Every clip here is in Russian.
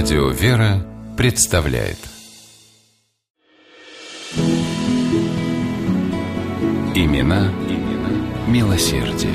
Радио «Вера» представляет Имена, имена милосердие.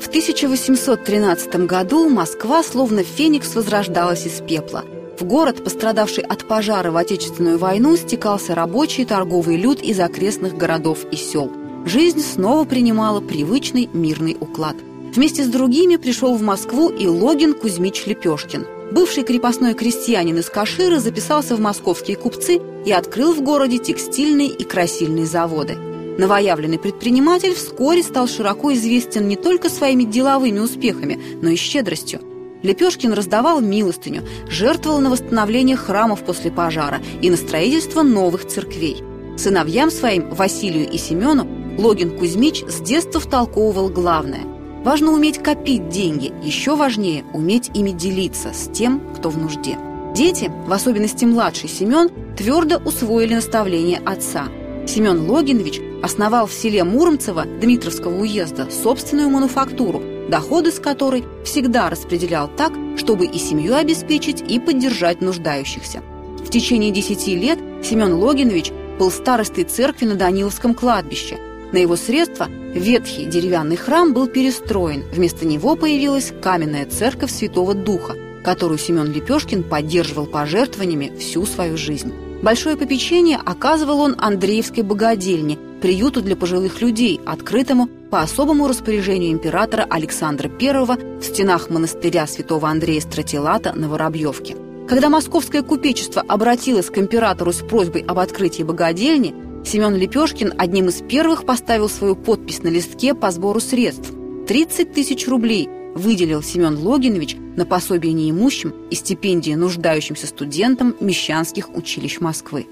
В 1813 году Москва словно феникс возрождалась из пепла. В город, пострадавший от пожара в Отечественную войну, стекался рабочий и торговый люд из окрестных городов и сел. Жизнь снова принимала привычный мирный уклад. Вместе с другими пришел в Москву и Логин Кузьмич Лепешкин. Бывший крепостной крестьянин из Кашира записался в московские купцы и открыл в городе текстильные и красильные заводы. Новоявленный предприниматель вскоре стал широко известен не только своими деловыми успехами, но и щедростью. Лепешкин раздавал милостыню, жертвовал на восстановление храмов после пожара и на строительство новых церквей. Сыновьям своим, Василию и Семену, Логин Кузьмич с детства втолковывал главное. Важно уметь копить деньги, еще важнее уметь ими делиться с тем, кто в нужде. Дети, в особенности младший Семен, твердо усвоили наставление отца. Семен Логинович основал в селе Муромцево Дмитровского уезда собственную мануфактуру, доходы с которой всегда распределял так, чтобы и семью обеспечить, и поддержать нуждающихся. В течение десяти лет Семен Логинович был старостой церкви на Даниловском кладбище. На его средства ветхий деревянный храм был перестроен, вместо него появилась каменная церковь Святого Духа – которую Семен Лепешкин поддерживал пожертвованиями всю свою жизнь. Большое попечение оказывал он Андреевской богадельне, приюту для пожилых людей, открытому по особому распоряжению императора Александра I в стенах монастыря святого Андрея Стратилата на Воробьевке. Когда московское купечество обратилось к императору с просьбой об открытии богадельни, Семен Лепешкин одним из первых поставил свою подпись на листке по сбору средств – 30 тысяч рублей – выделил Семен Логинович на пособие неимущим и стипендии нуждающимся студентам мещанских училищ Москвы.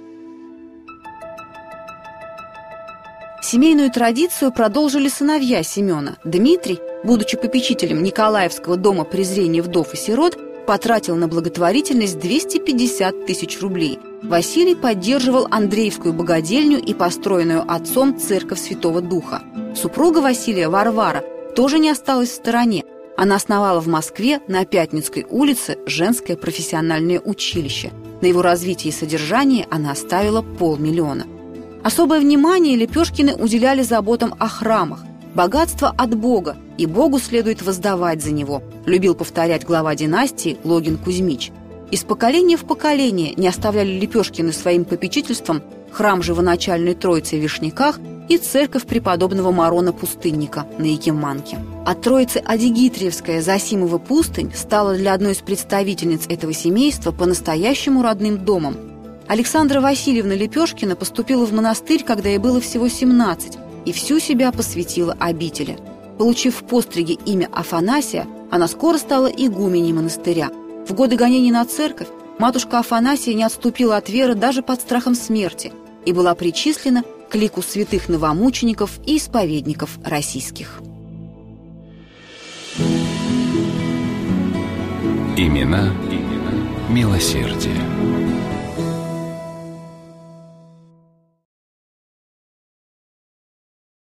Семейную традицию продолжили сыновья Семена. Дмитрий, будучи попечителем Николаевского дома презрения вдов и сирот, потратил на благотворительность 250 тысяч рублей. Василий поддерживал Андреевскую богадельню и построенную отцом церковь Святого Духа. Супруга Василия Варвара тоже не осталась в стороне. Она основала в Москве на Пятницкой улице женское профессиональное училище. На его развитие и содержание она оставила полмиллиона. Особое внимание Лепешкины уделяли заботам о храмах. Богатство от Бога, и Богу следует воздавать за него, любил повторять глава династии Логин Кузьмич. Из поколения в поколение не оставляли Лепешкины своим попечительством храм Живоначальной Троицы в Вишняках и церковь преподобного Марона Пустынника на Якиманке. А Троица Адигитриевская Засимова пустынь стала для одной из представительниц этого семейства по-настоящему родным домом. Александра Васильевна Лепешкина поступила в монастырь, когда ей было всего 17, и всю себя посвятила обители. Получив в постриге имя Афанасия, она скоро стала игуменей монастыря. В годы гонений на церковь матушка Афанасия не отступила от веры даже под страхом смерти и была причислена к лику святых новомучеников и исповедников российских. Имена, имена милосердия.